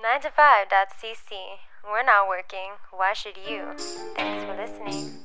9to5.cc. We're not working. Why should you? Thanks for listening.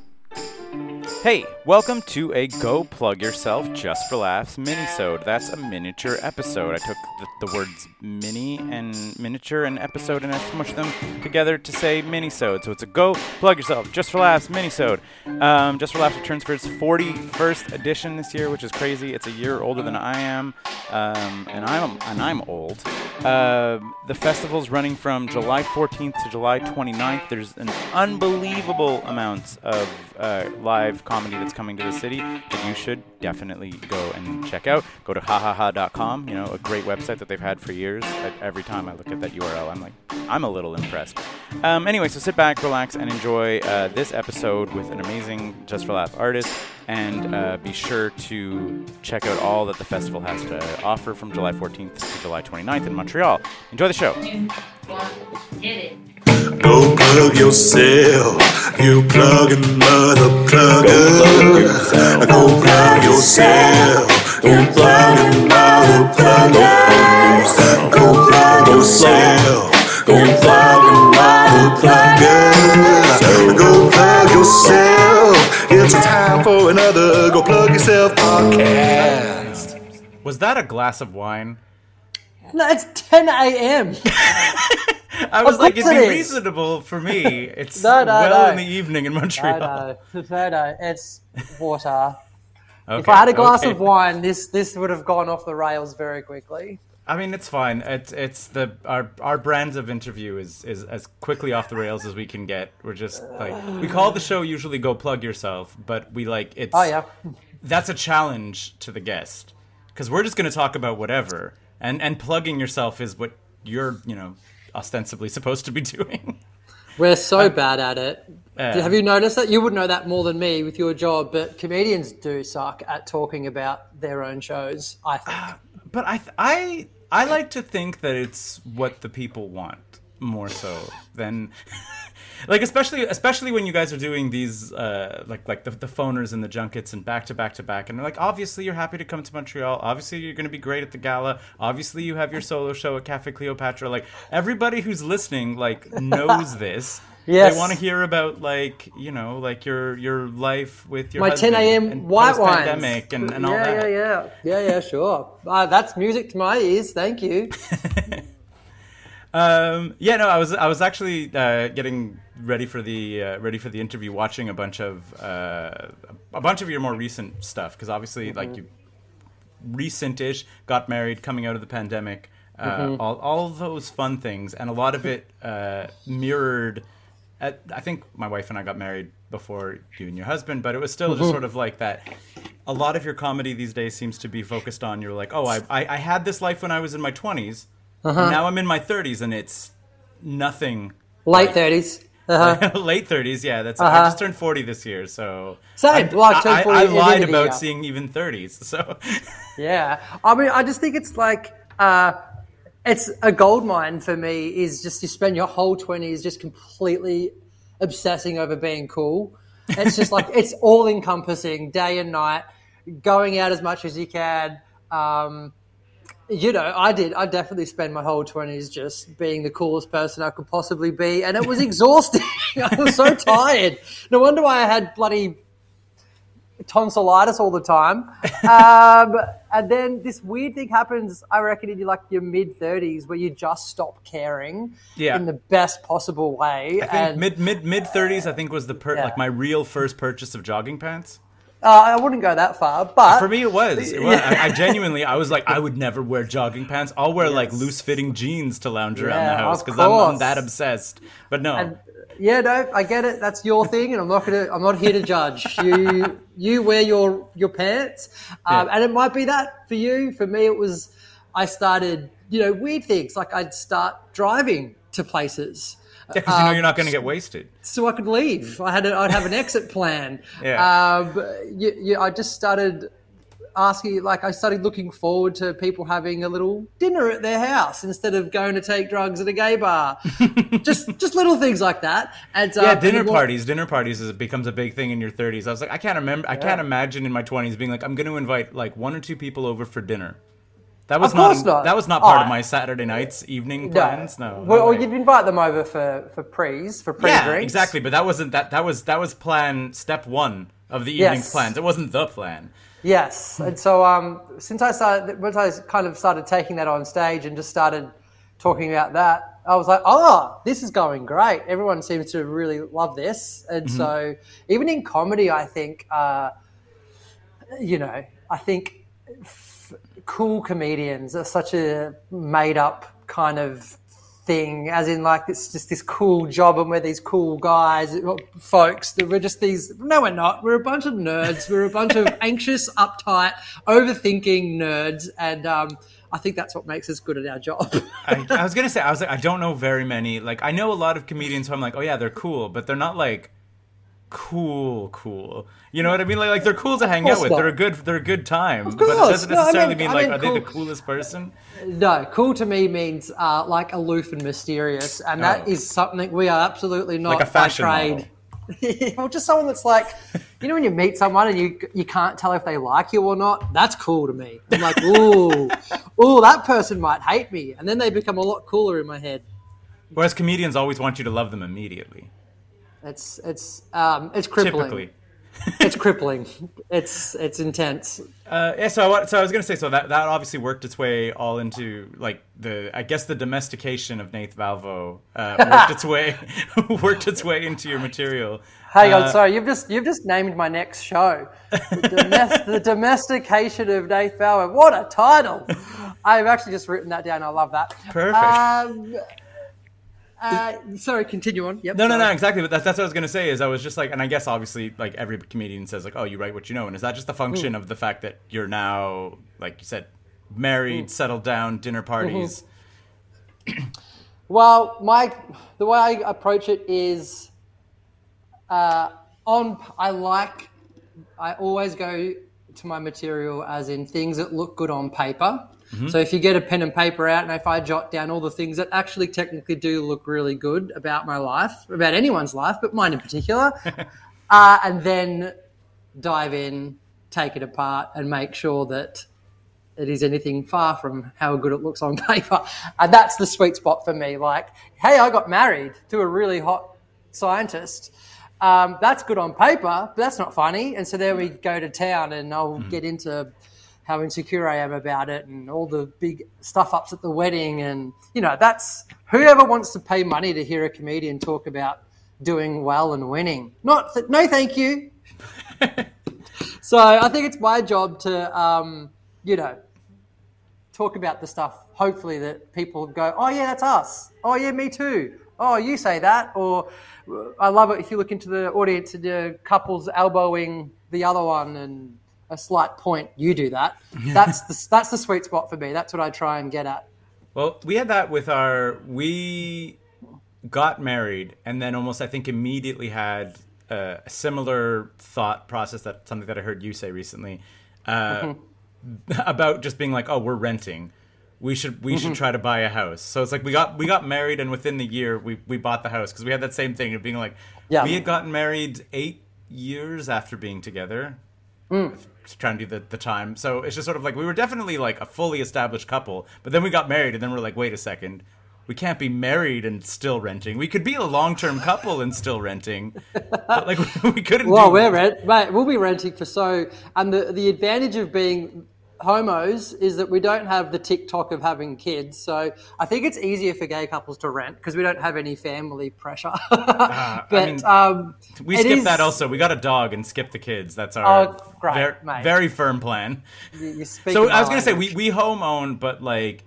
Hey, welcome to a Go Plug Yourself Just for Laughs minisode. That's a miniature episode. I took the, the words mini and miniature and episode and I smushed them together to say minisode. So it's a Go Plug Yourself Just for Laughs minisode. Um, Just for Laughs returns for its 41st edition this year, which is crazy. It's a year older than I am, um, and I'm and I'm old. Uh, the festival's running from July 14th to July 29th. There's an unbelievable amount of uh, live comedy that's coming to the city that you should definitely go and check out. Go to hahaha.com, you know, a great website that they've had for years. Every time I look at that URL, I'm like, I'm a little impressed. Um, anyway, so sit back, relax, and enjoy uh, this episode with an amazing Just for Laugh artist. And uh, be sure to check out all that the festival has to offer from July 14th to July 29th in Montreal. Enjoy the show. Hit it. Go plug yourself, you plugging mother plugger. Go plug yourself, you plugging mother plugger. Go plug yourself, you plugging mother plugger. Go plug yourself. It's time for another Go Plug Yourself podcast. Was that a glass of wine? No, it's 10 a.m. I was like, it'd be is. reasonable for me. It's No, no, well no. in the evening in Montreal. no, no, no, it's water. if I had a glass okay. of wine, this this would have gone off the rails very quickly. I mean, it's fine. It's it's the our our brands of interview is is as quickly off the rails as we can get. We're just like we call the show usually "Go Plug Yourself," but we like it's. Oh yeah, That's a challenge to the guest because we're just going to talk about whatever, and and plugging yourself is what you're you know ostensibly supposed to be doing. we're so bad at it. Uh, have you noticed that? You would know that more than me with your job, but comedians do suck at talking about their own shows. I think. But I th- I I like to think that it's what the people want more so than like especially especially when you guys are doing these uh like like the, the phoners and the junkets and back to back to back and like obviously you're happy to come to Montreal obviously you're going to be great at the gala obviously you have your solo show at Cafe Cleopatra like everybody who's listening like knows this Yes. they want to hear about like you know like your your life with your My 10 a.m. white wines. pandemic and, and all yeah, that yeah, yeah, yeah, yeah. Sure. Uh, that's music to my ears. Thank you. Um, yeah, no, I was I was actually uh, getting ready for the uh, ready for the interview, watching a bunch of uh, a bunch of your more recent stuff because obviously, like you recent-ish, got married, coming out of the pandemic, uh, all all those fun things, and a lot of it uh, mirrored. At, I think my wife and I got married before you and your husband, but it was still just sort of like that. A lot of your comedy these days seems to be focused on you're like, oh, I I, I had this life when I was in my 20s. And now I'm in my 30s, and it's nothing. Late thirties. Uh-huh. Late 30s, yeah. That's I Uh-huh. just turned 40 this year, so Same. I, Well, I turned 40 I end lied about year. seeing even 30s. So Yeah, I mean, I just think it's like uh, it's a gold mine for me. Is just you spend your whole twenties just completely obsessing over being cool. It's just like it's all encompassing, day and night, going out as much as you can. Um, you know, I did. I definitely spent my whole twenties just being the coolest person I could possibly be, and it was exhausting. I was so tired. No wonder why I had bloody tonsillitis all the time. Um, and then this weird thing happens, I reckon, in like your mid 30s where you just stop caring Yeah. in the best possible way. I think and mid mid mid 30s, I think was the per- Yeah. like my real first purchase of jogging pants. Uh, I wouldn't go that far, but For me, it was. It was. I, I genuinely, I was like, I would never wear jogging pants. I'll wear like loose fitting jeans to lounge around the house because I'm, I'm that obsessed. But no, And, yeah, no, I get it. That's your thing, and I'm not gonna. I'm not here to judge. You you wear your your pants, um, Yeah. and it might be that for you. For me, it was. I started, you know, weird things like I'd start driving to places. because you know um, you're not going to get wasted. so I could leave. I had a, I'd have an exit plan. Yeah. Um, you, you, I just started asking, like, I started looking forward to people having a little dinner at their house instead of going to take drugs at a gay bar. just just little things like that. And uh, Yeah, dinner people- parties. Dinner parties is, becomes a big thing in your 30s. I was like, I can't remember. I can't imagine in my 20s being like, I'm going to invite like one or two people over for dinner. That was Of course not, not. that was not part of Oh. my Saturday nights evening plans. No. no Well, or way. you'd invite them over for for pre's for pre yeah, drinks. exactly. But that wasn't that. That was that was plan step one of the evening's Yes. plans. It wasn't the plan. Yes, and so um, since I started, once I kind of started taking that on stage and just started talking about that, I was like, oh, this is going great. Everyone seems to really love this, and so even in comedy, I think, uh, you know, I think cool comedians are such a made up kind of thing, as in like it's just this cool job and we're these cool guys, folks. That we're just these. No, we're not. We're a bunch of nerds. We're a bunch of anxious, uptight, overthinking nerds, and um, I think that's what makes us good at our job. I, I was gonna say I was like I don't know very many. Like I know a lot of comedians who I'm like, oh yeah, they're cool, but they're not like cool, cool. You know what I mean? Like, like they're cool to hang out with. not. They're a good, they're a good time. but course. it doesn't No, I necessarily mean- mean I like mean are they the coolest person? No, cool to me means uh, like aloof and mysterious, and that Oh. is something we are absolutely not Like a fashion by trade. well, just someone that's like, you know, when you meet someone and you you can't tell if they like you or not. That's cool to me. I'm like, ooh, ooh, that person might hate me, and then they become a lot cooler in my head. Whereas comedians always want you to love them immediately. It's it's um, it's crippling. Typically. It's crippling. It's it's intense. Uh, yeah, so I, so I was gonna say so that that obviously worked its way all into like the I guess the domestication of Nath Valvo uh, worked its way worked its way into your material. Hang on, Uh, sorry, you've just you've just named my next show, the, domes- the domestication of Nath Valvo. What a title! I've actually just written that down. I love that. Perfect. Um, uh, sorry, continue on. Yep. No, no, no, exactly. But that's, that's what I was gonna say. Is I was just like, and I guess obviously, like every comedian says, like, oh, you write what you know, and is that just a function of the fact that you're now, like you said, married, settled down, dinner parties? Well, my the way I approach it is uh, on. I like. I always go to my material as in things that look good on paper. So if you get a pen and paper out, and if I jot down all the things that actually technically do look really good about my life, about anyone's life, but mine in particular, uh, and then dive in, take it apart, and make sure that it is anything far from how good it looks on paper. And that's the sweet spot for me. Like, hey, I got married to a really hot scientist. Um, that's good on paper, but that's not funny. And so there we go to town, and I'll get into how insecure I am about it and all the big stuff ups at the wedding. And, you know, that's whoever wants to pay money to hear a comedian talk about doing well and winning. Not, th- no, thank you. so I think it's my job to, um, you know, talk about the stuff. Hopefully, that people go, "Oh yeah, that's us." "Oh yeah, me too." "Oh, you say that." Or I love it if you look into the audience and the couples elbowing the other one and a slight point. You do that. That's the that's the sweet spot for me. That's what I try and get at. Well, we had that with our. We got married, and then almost, I think, immediately had a similar thought process that something that I heard you say recently uh, about just being like, "Oh, we're renting. We should we should try to buy a house." So it's like we got we got married, and within the year, we we bought the house because we had that same thing of being like, Yeah. we had gotten married eight years after being together Mm. trying to do the, the time. So it's just sort of like we were definitely like a fully established couple, but then we got married and then we're like, wait a second. We can't be married and still renting. We could be a long term couple and still renting. But like we couldn't Well, we're rent, mate. We'll be renting for so, and the the advantage of being homos is that we don't have the TikTok of having kids. So I think it's easier for gay couples to rent because we don't have any family pressure. but mean, um, we skipped is- that also. We got a dog and skipped the kids. That's our Oh, great, ver- very firm plan. You, So I was gonna say we, we home own, but like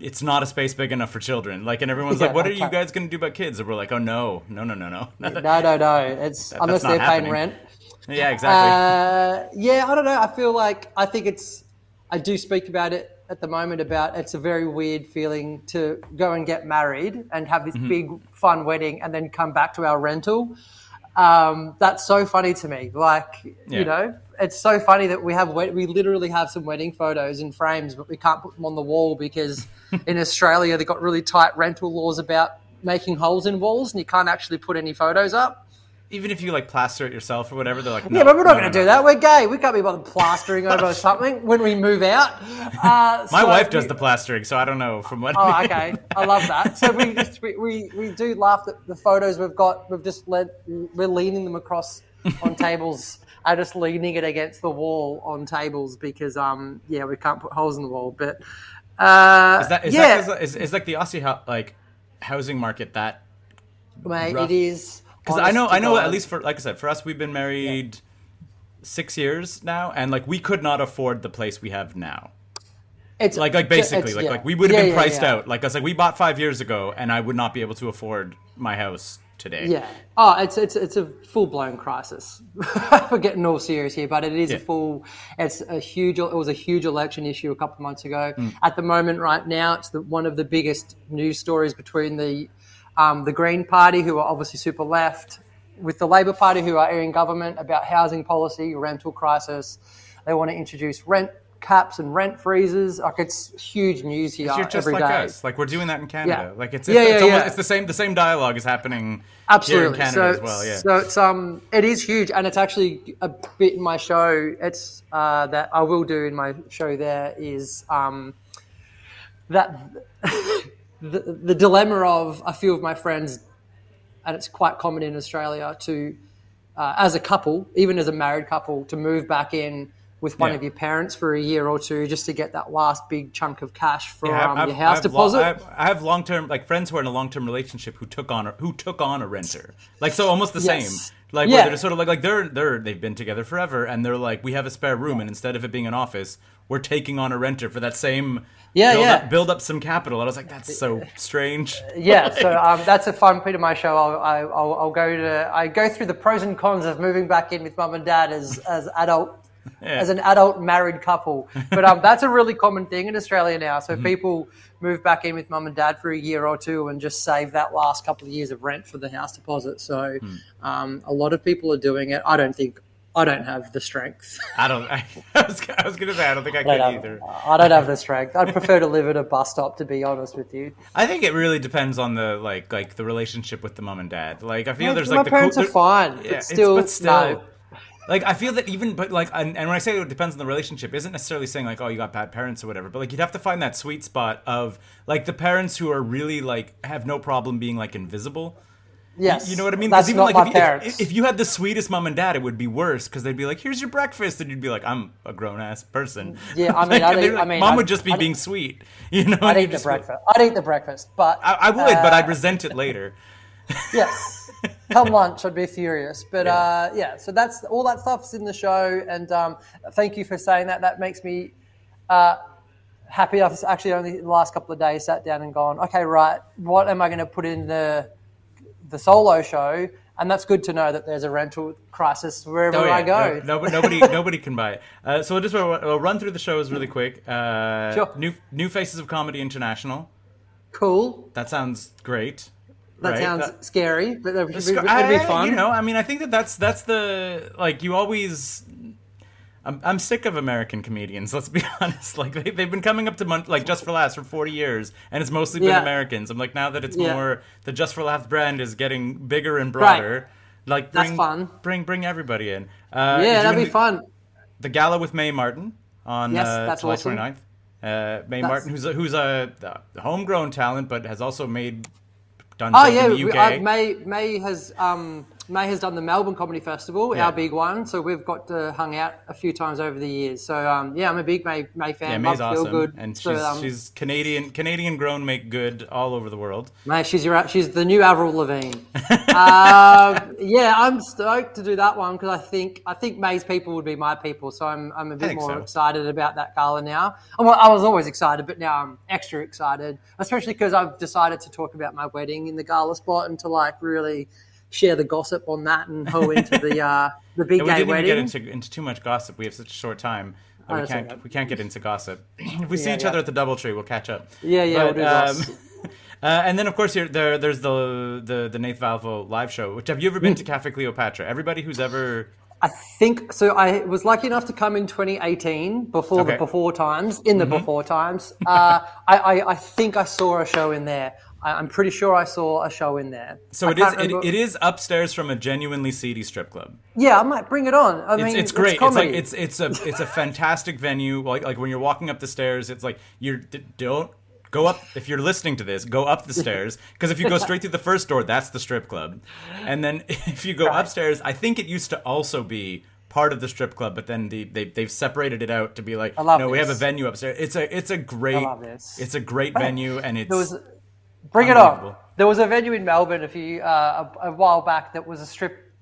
it's not a space big enough for children. Like and everyone's Yeah, like, What are you guys gonna do about kids? And we're like, Oh no, no, no, no, no. No, no, no. It's unless they're paying rent. yeah, exactly. Uh, yeah, I don't know. I feel like I think it's. I do speak about it at the moment. About it's a very weird feeling to go and get married and have Mm-hmm. this big fun wedding and then come back to our rental. Um, that's so funny to me. Like Yeah. you know, it's so funny that we have we literally have some wedding photos in frames, but we can't put them on the wall because in Australia they've got really tight rental laws about making holes in walls, and you can't actually put any photos up. Even if you like plaster it yourself or whatever, they're like, no, yeah, but we're not no, going no, to do no. that. We're gay. We can't be bothered plastering over something when we move out. Uh, My so wife does we- the plastering, so I don't know from what. Oh, okay. I love that. So we just we, we, we do laugh at the photos we've got. We've just let we're leaning them across on tables. I just leaning it against the wall on tables because um yeah we can't put holes in the wall. But uh, Is that is yeah, that 'cause, is, is like the Aussie like housing market that mate, rough? it is because I know I know God. at least for like I said for us we've been married six years now and like we could not afford the place we have now it's like like basically like yeah. like we would have Yeah, been yeah, priced yeah. out like I was like we bought five years ago and I would not be able to afford my house today Yeah. Oh, it's it's it's a full blown crisis. We're getting all serious here, but it is Yeah. a full. It's a huge. It was a huge election issue a couple of months ago. Mm. At the moment, right now, it's the, one of the biggest news stories between the um, the Green Party, who are obviously super left, with the Labor Party, who are in government about housing policy, rental crisis. They want to introduce rent caps and rent freezes. Like it's huge news here you're just every like day. us like we're doing that in Canada Yeah. like it's Yeah, it's, yeah, it's, almost, yeah. it's the same the same dialogue is happening Absolutely. in Canada so, as well yeah so it's um, it is huge, and it's actually a bit in my show. It's uh, that I will do in my show. There is um, that the, the dilemma of a few of my friends, and it's quite common in Australia to, uh, as a couple, even as a married couple, to move back in with one Yeah. of your parents for a year or two just to get that last big chunk of cash from Yeah, um, your house I've lo- deposit. I have, I have long term like friends who are in a long term relationship who took on a, who took on a renter. Like so, almost the Yes. same. Like Yeah. where they're sort of like like they're they're they've been together forever, and they're like we have a spare room, and instead of it being an office, we're taking on a renter for that same. Yeah, build yeah. Up, build up some capital. And I was like, that's so strange. yeah, so um, that's a fun bit of my show. I'll, I- I'll, I'll go to I go through the pros and cons of moving back in with mum and dad as as adult as an adult married couple. But um, that's a really common thing in Australia now. So people move back in with mum and dad for a year or two and just save that last couple of years of rent for the house deposit. So um, a lot of people are doing it. I don't think I don't have the strength. I don't. I, was, I was gonna say I don't think I I could don't, either. I don't have the strength. I'd prefer to live at a bus stop, to be honest with you. I think it really depends on the like like the relationship with the mom and dad. Like I feel My- there's my like the parents are fine, but it's- still, but still, no. like I feel that even but like and, and when I say it depends on the relationship, isn't necessarily saying like oh you got bad parents or whatever, but like you'd have to find that sweet spot of like the parents who are really like have no problem being like invisible. Yes, You know what I mean? That's even not like my if, you- parents. if, if you had the sweetest mom and dad, it would be worse because they'd be like, "Here's your breakfast," and you'd be like, "I'm a grown ass person." Yeah, I mean, Like, I'd they're I mean, mom I'd- would just be I'd- being sweet, you know. I'd eat the breakfast. I'd eat the breakfast, but I, I would, but uh, I'd resent it later. yes, come lunch, I'd be furious. But uh, yeah, so that's all that stuff's in the show, and um, thank you for saying that. That makes me uh, happy. I've actually only the last couple of days sat down and gone, okay, right, what am I going to put in the the solo show? And that's good to know that there's a rental crisis wherever Oh, yeah. I go. No, no, nobody, nobody can buy it. Uh, so we'll just we'll, run through the shows really quick. Uh, Sure. New New Faces of Comedy International. Cool. That sounds great. That right? sounds That- scary, but it'd be, it'd be I- fun. You know, I mean, I think that that's that's the like you always. I'm, I'm sick of American comedians. Let's be honest. Like they, they've been coming up to mon- like Just for Laughs for 40 years, and it's mostly been Yeah. Americans. I'm like now that it's Yeah. more the Just for Laughs brand is getting bigger and broader. Right. Like That's bring, fun. Bring bring everybody in. Uh, yeah, that'd be fun. The gala with Mae Martin on Yes, uh, that's July awesome. 29th. Uh, Mae That's- Martin, who's a, who's a, a homegrown talent, but has also made done Oh yeah, in the UK. uh, Mae Mae has um, Mae has done the Melbourne Comedy Festival, Yeah. our big one. So we've got to hung out a few times over the years. So um, yeah, I'm a big Mae Mae fan. Yeah, Mae's Feel awesome, Good. and So, she's um, she's Canadian Canadian grown make good all over the world. Mae, she's your she's the new Avril Lavigne. um, yeah, I'm stoked to do that one because I think I think Mae's people would be my people. So I'm I'm a bit more so. excited about that gala now. I'm, I was always excited, but now I'm extra excited, especially because I've decided to talk about my wedding in the gala spot and to like really share the gossip on that and hoe into the uh, the big And we didn't wedding. even get into into too much gossip. We have such a short time. Oh, we can't we can't get into gossip. if we see each yeah. other at the DoubleTree, we'll catch up. Yeah, yeah, But, we'll do goss. uh, and then of course here, there there's the the the Nath Valvo live show. Which have you ever been to Cafe Cleopatra? Everybody who's ever I think so. I was lucky enough to come in 2018 before Okay. the before times. In the before times, uh, I, I, I think I saw a show in there. I, I'm pretty sure I saw a show in there. So I it is it, it is upstairs from a genuinely seedy strip club. Yeah, I might bring it on. I It's, mean, it's great. It's, comedy. like it's it's a it's a fantastic venue. Like like when you're walking up the stairs, it's like you don't go up. If you're listening to this, go up the stairs because if you go straight through the first door, that's the strip club. And then if you go Right. upstairs, I think it used to also be part of the strip club, but then the, they they've separated it out to be like no, we have a venue upstairs. It's a it's a great this. it's a great venue and it's There was, bring it on. There was a venue in Melbourne a few uh, a, a while back that was a strip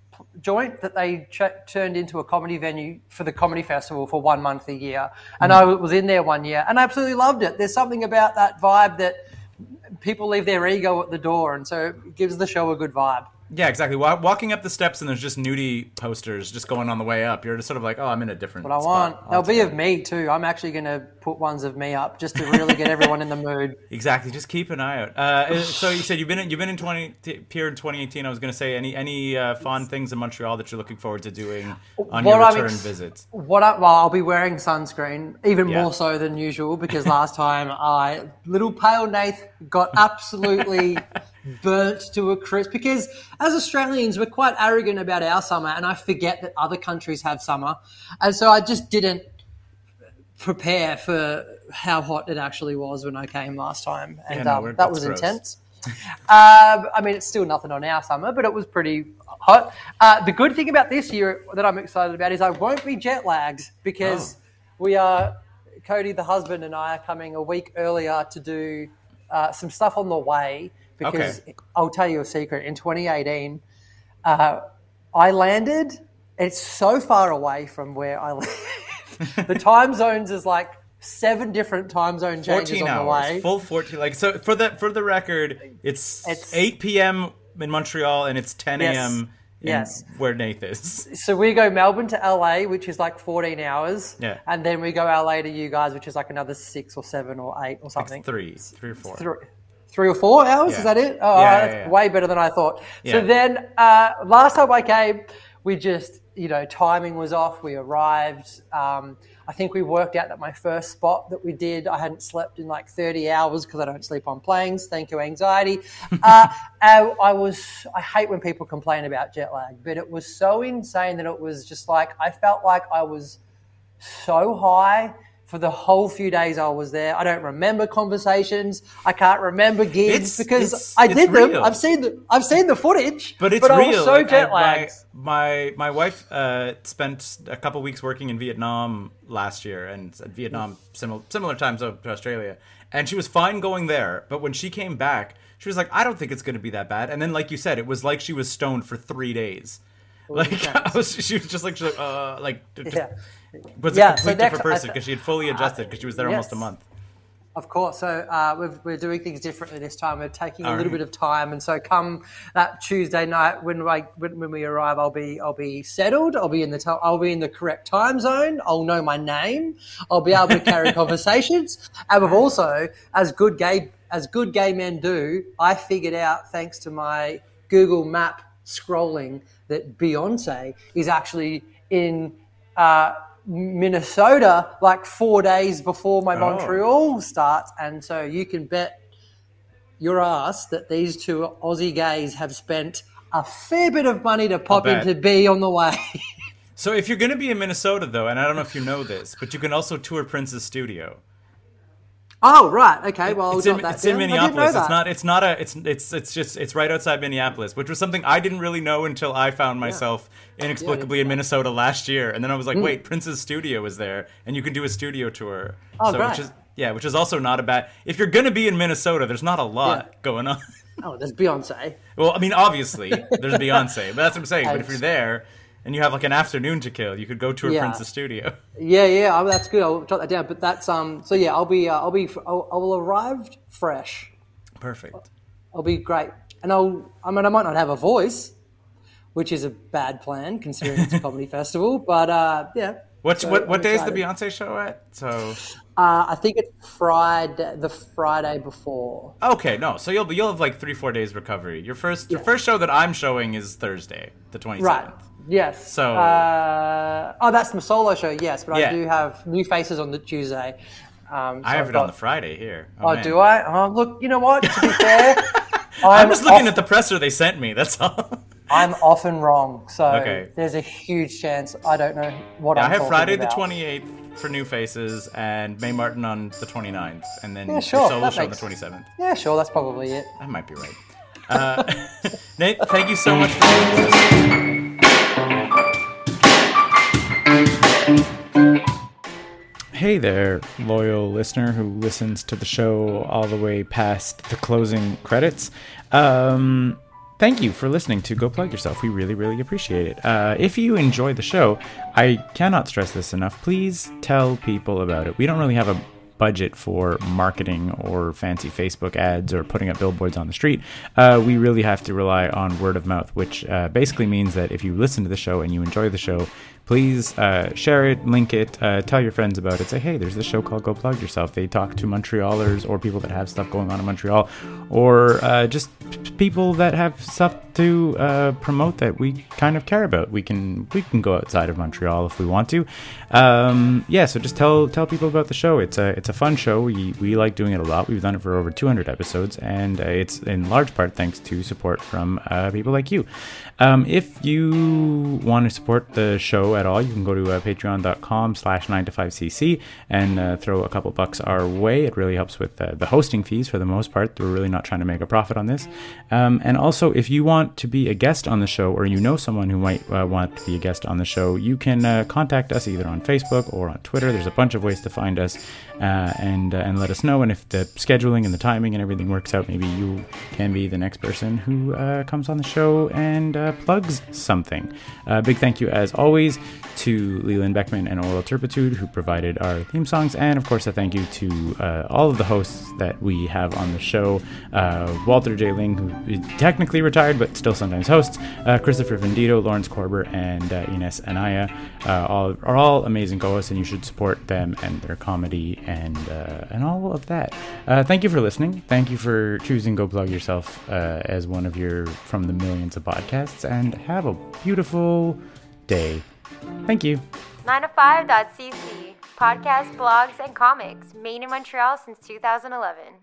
joint that they ch- turned into a comedy venue for the comedy festival for one month a year, and I was in there one year and I absolutely loved it. There's something about that vibe that people leave their ego at the door, and so it gives the show a good vibe. Yeah exactly. Walking up the steps and there's just nudie posters just going on the way up. You're just sort of like oh I'm in a different. What I want, they'll be of me too. I'm actually going to put ones of me up just to really get everyone in the mood. Exactly. Just keep an eye out. Uh, so you said you've been in, you've been in twenty here in 2018. I was going to say any any uh, fun things in Montreal that you're looking forward to doing on your What I'm return ex- visits. What I, well, I'll be wearing sunscreen, even Yeah. more so than usual, because last time I little pale Nath got absolutely burnt to a crisp. Because as Australians, we're quite arrogant about our summer, and I forget that other countries have summer, and so I just didn't prepare for how hot it actually was when I came last time, and no, um, that was gross. intense. Um, I mean, it's still nothing on our summer, but it was pretty hot. Uh, the good thing about this year that I'm excited about is I won't be jet lagged because Oh. we are, Cody, the husband, and I are coming a week earlier to do uh, some stuff on the way. Because Okay. I'll tell you a secret. In 2018, uh, I landed. It's so far away from where I live. the time zones is like seven different time zone changes 14 on the way. full 14. Like so for the for the record, it's, It's- 8 p.m. in Montreal and it's 10 a.m. in Yes. where Nath is. So we go Melbourne to LA, which is like 14 hours. Yeah. And then we go LA to you guys, which is like another six or seven or eight or something. Three, three or four. Three, three or four hours? Yeah. Is that it? Oh, Yeah, that's yeah, yeah. way better than I thought. So then uh, last time I came, we just, you know, timing was off. We arrived. Um, I think we worked out that my first spot that we did, I hadn't slept in like 30 hours because I don't sleep on planes. Thank you, anxiety. uh, I, I was, I hate when people complain about jet lag, but it was so insane that it was just like, I felt like I was so high for the whole few days I was there. I don't remember conversations. I can't remember gigs It's- because it's- I did them. real. I've seen the I've seen the footage, But it's I real. was so jet lagged. my, my my wife uh, spent a couple weeks working in Vietnam last year, and Vietnam similar similar time zone to Australia, and she was fine going there. But when she came back, she was like, "I don't think it's going to be that bad." And then, like you said, it was like she was stoned for three days. Like was, she was just like, she's like, uh, like, just, Yeah. Was Yeah, a so complete next- different person because she had fully adjusted because she was there almost a month. Of course. So uh, we've, we're doing things differently this time. We're taking a little right. bit of time, and so come that Tuesday night when I when, when we arrive, I'll be I'll be settled. I'll be in the to- I'll be in the correct time zone. I'll know my name. I'll be able to carry conversations. And we've also, as good gay as good gay men do, I figured out thanks to my Google Map scrolling that Beyonce is actually in. Uh, Minnesota like four days before my Oh. Montreal starts, and so you can bet your ass that these two Aussie gays have spent a fair bit of money to pop into B on the way. So if you're going to be in Minnesota, though, and I don't know if you know this, but you can also tour Prince's studio. Oh right, okay. Well, it's in, that it's in down. I didn't know Minneapolis. It's not. It's not a. It's it's it's just. It's right outside Minneapolis, which was something I didn't really know until I found myself inexplicably in Minnesota last year, and then I was like, mm. wait, Prince's studio is there, and you can do a studio tour. Oh, so, great. which is yeah, which is also not a bad. If you're gonna be in Minnesota, there's not a lot Yeah. going on. Oh, there's Beyonce. well, I mean, obviously there's Beyonce, but that's what I'm saying. But if you're there and you have like an afternoon to kill, you could go tour Yeah. Prince's studio. Yeah, yeah. Oh, that's good. I'll jot that down. But that's um. So yeah, I'll be uh, I'll be I'll, I will arrive fresh. Perfect. I'll be great, and I'll. I mean, I might not have a voice, which is a bad plan considering it's a comedy festival. But uh, yeah. What So what what I'm day is the. Beyonce show at? So Uh, I think it's Friday, the Friday before. okay, no. So you'll be, you'll have like three four days recovery. Your first your first show that I'm showing is Thursday, the 27th. Right. Yes. So- Uh, oh, that's my solo show. Yes, but Yeah. I do have new faces on the Tuesday. Um, so I have I've it on the Friday here. Oh, man. do I? Oh, look, you know what? To be fair, I'm just looking off- at the presser they sent me. That's all. I'm often wrong, so Okay. there's a huge chance I don't know what I I'm I have Friday the 28th for New Faces and Mae Martin on the 29th, and then Yeah, the sure, solo that show on the makes- 27th. Yeah, sure, that's probably it. I might be right. Uh, Nath, thank you so much for doing this. Hey there, loyal listener who listens to the show all the way past the closing credits. Um, thank you for listening to Go Plug Yourself. We really, really appreciate it. Uh, if you enjoy the show, I cannot stress this enough. Please tell people about it. We don't really have a budget for marketing or fancy Facebook ads or putting up billboards on the street. Uh, we really have to rely on word of mouth, which uh, basically means that if you listen to the show and you enjoy the show, please uh, share it, link it, uh, tell your friends about it. Say, hey, there's this show called Go Plug Yourself. They talk to Montrealers or people that have stuff going on in Montreal, or uh, just people that have stuff to uh, promote that we kind of care about. We can we can go outside of Montreal if we want to. Um, yeah, so just tell tell people about the show. It's a it's a fun show. We we like doing it a lot. We've done it for over 200 episodes, and uh, it's in large part thanks to support from uh, people like you. Um, if you want to support the show at all, you can go to uh, patreon.com slash 9 to 5cc and uh, throw a couple bucks our way. It really helps with uh, the hosting fees for the most part. We're really not trying to make a profit on this. Um, and also, if you want to be a guest on the show or you know someone who might uh, want to be a guest on the show, you can uh, contact us either on Facebook or on Twitter. There's a bunch of ways to find us and, and let us know. And if the scheduling and the timing and everything works out, maybe you can be the next person who comes on the show and plugs something. Uh, big thank you, as always, to Leighland Beckman and Aural Turpitude, who provided our theme songs. And of course, a thank you to uh, all of the hosts that we have on the show uh, Walter J. Ling, who is technically retired but still sometimes hosts, uh, Christopher Vendito, Lawrence Korber, and uh, Ines Anaya. Uh, all are all amazing co-hosts, and you should support them and their comedy and uh, and all of that. Thank you for listening. Thank you for choosing Go Plug Yourself as one of your from the millions of podcasts, and have a beautiful day. Thank you. 9to5.cc. Podcasts, blogs, and comics. Made in Montreal since 2011.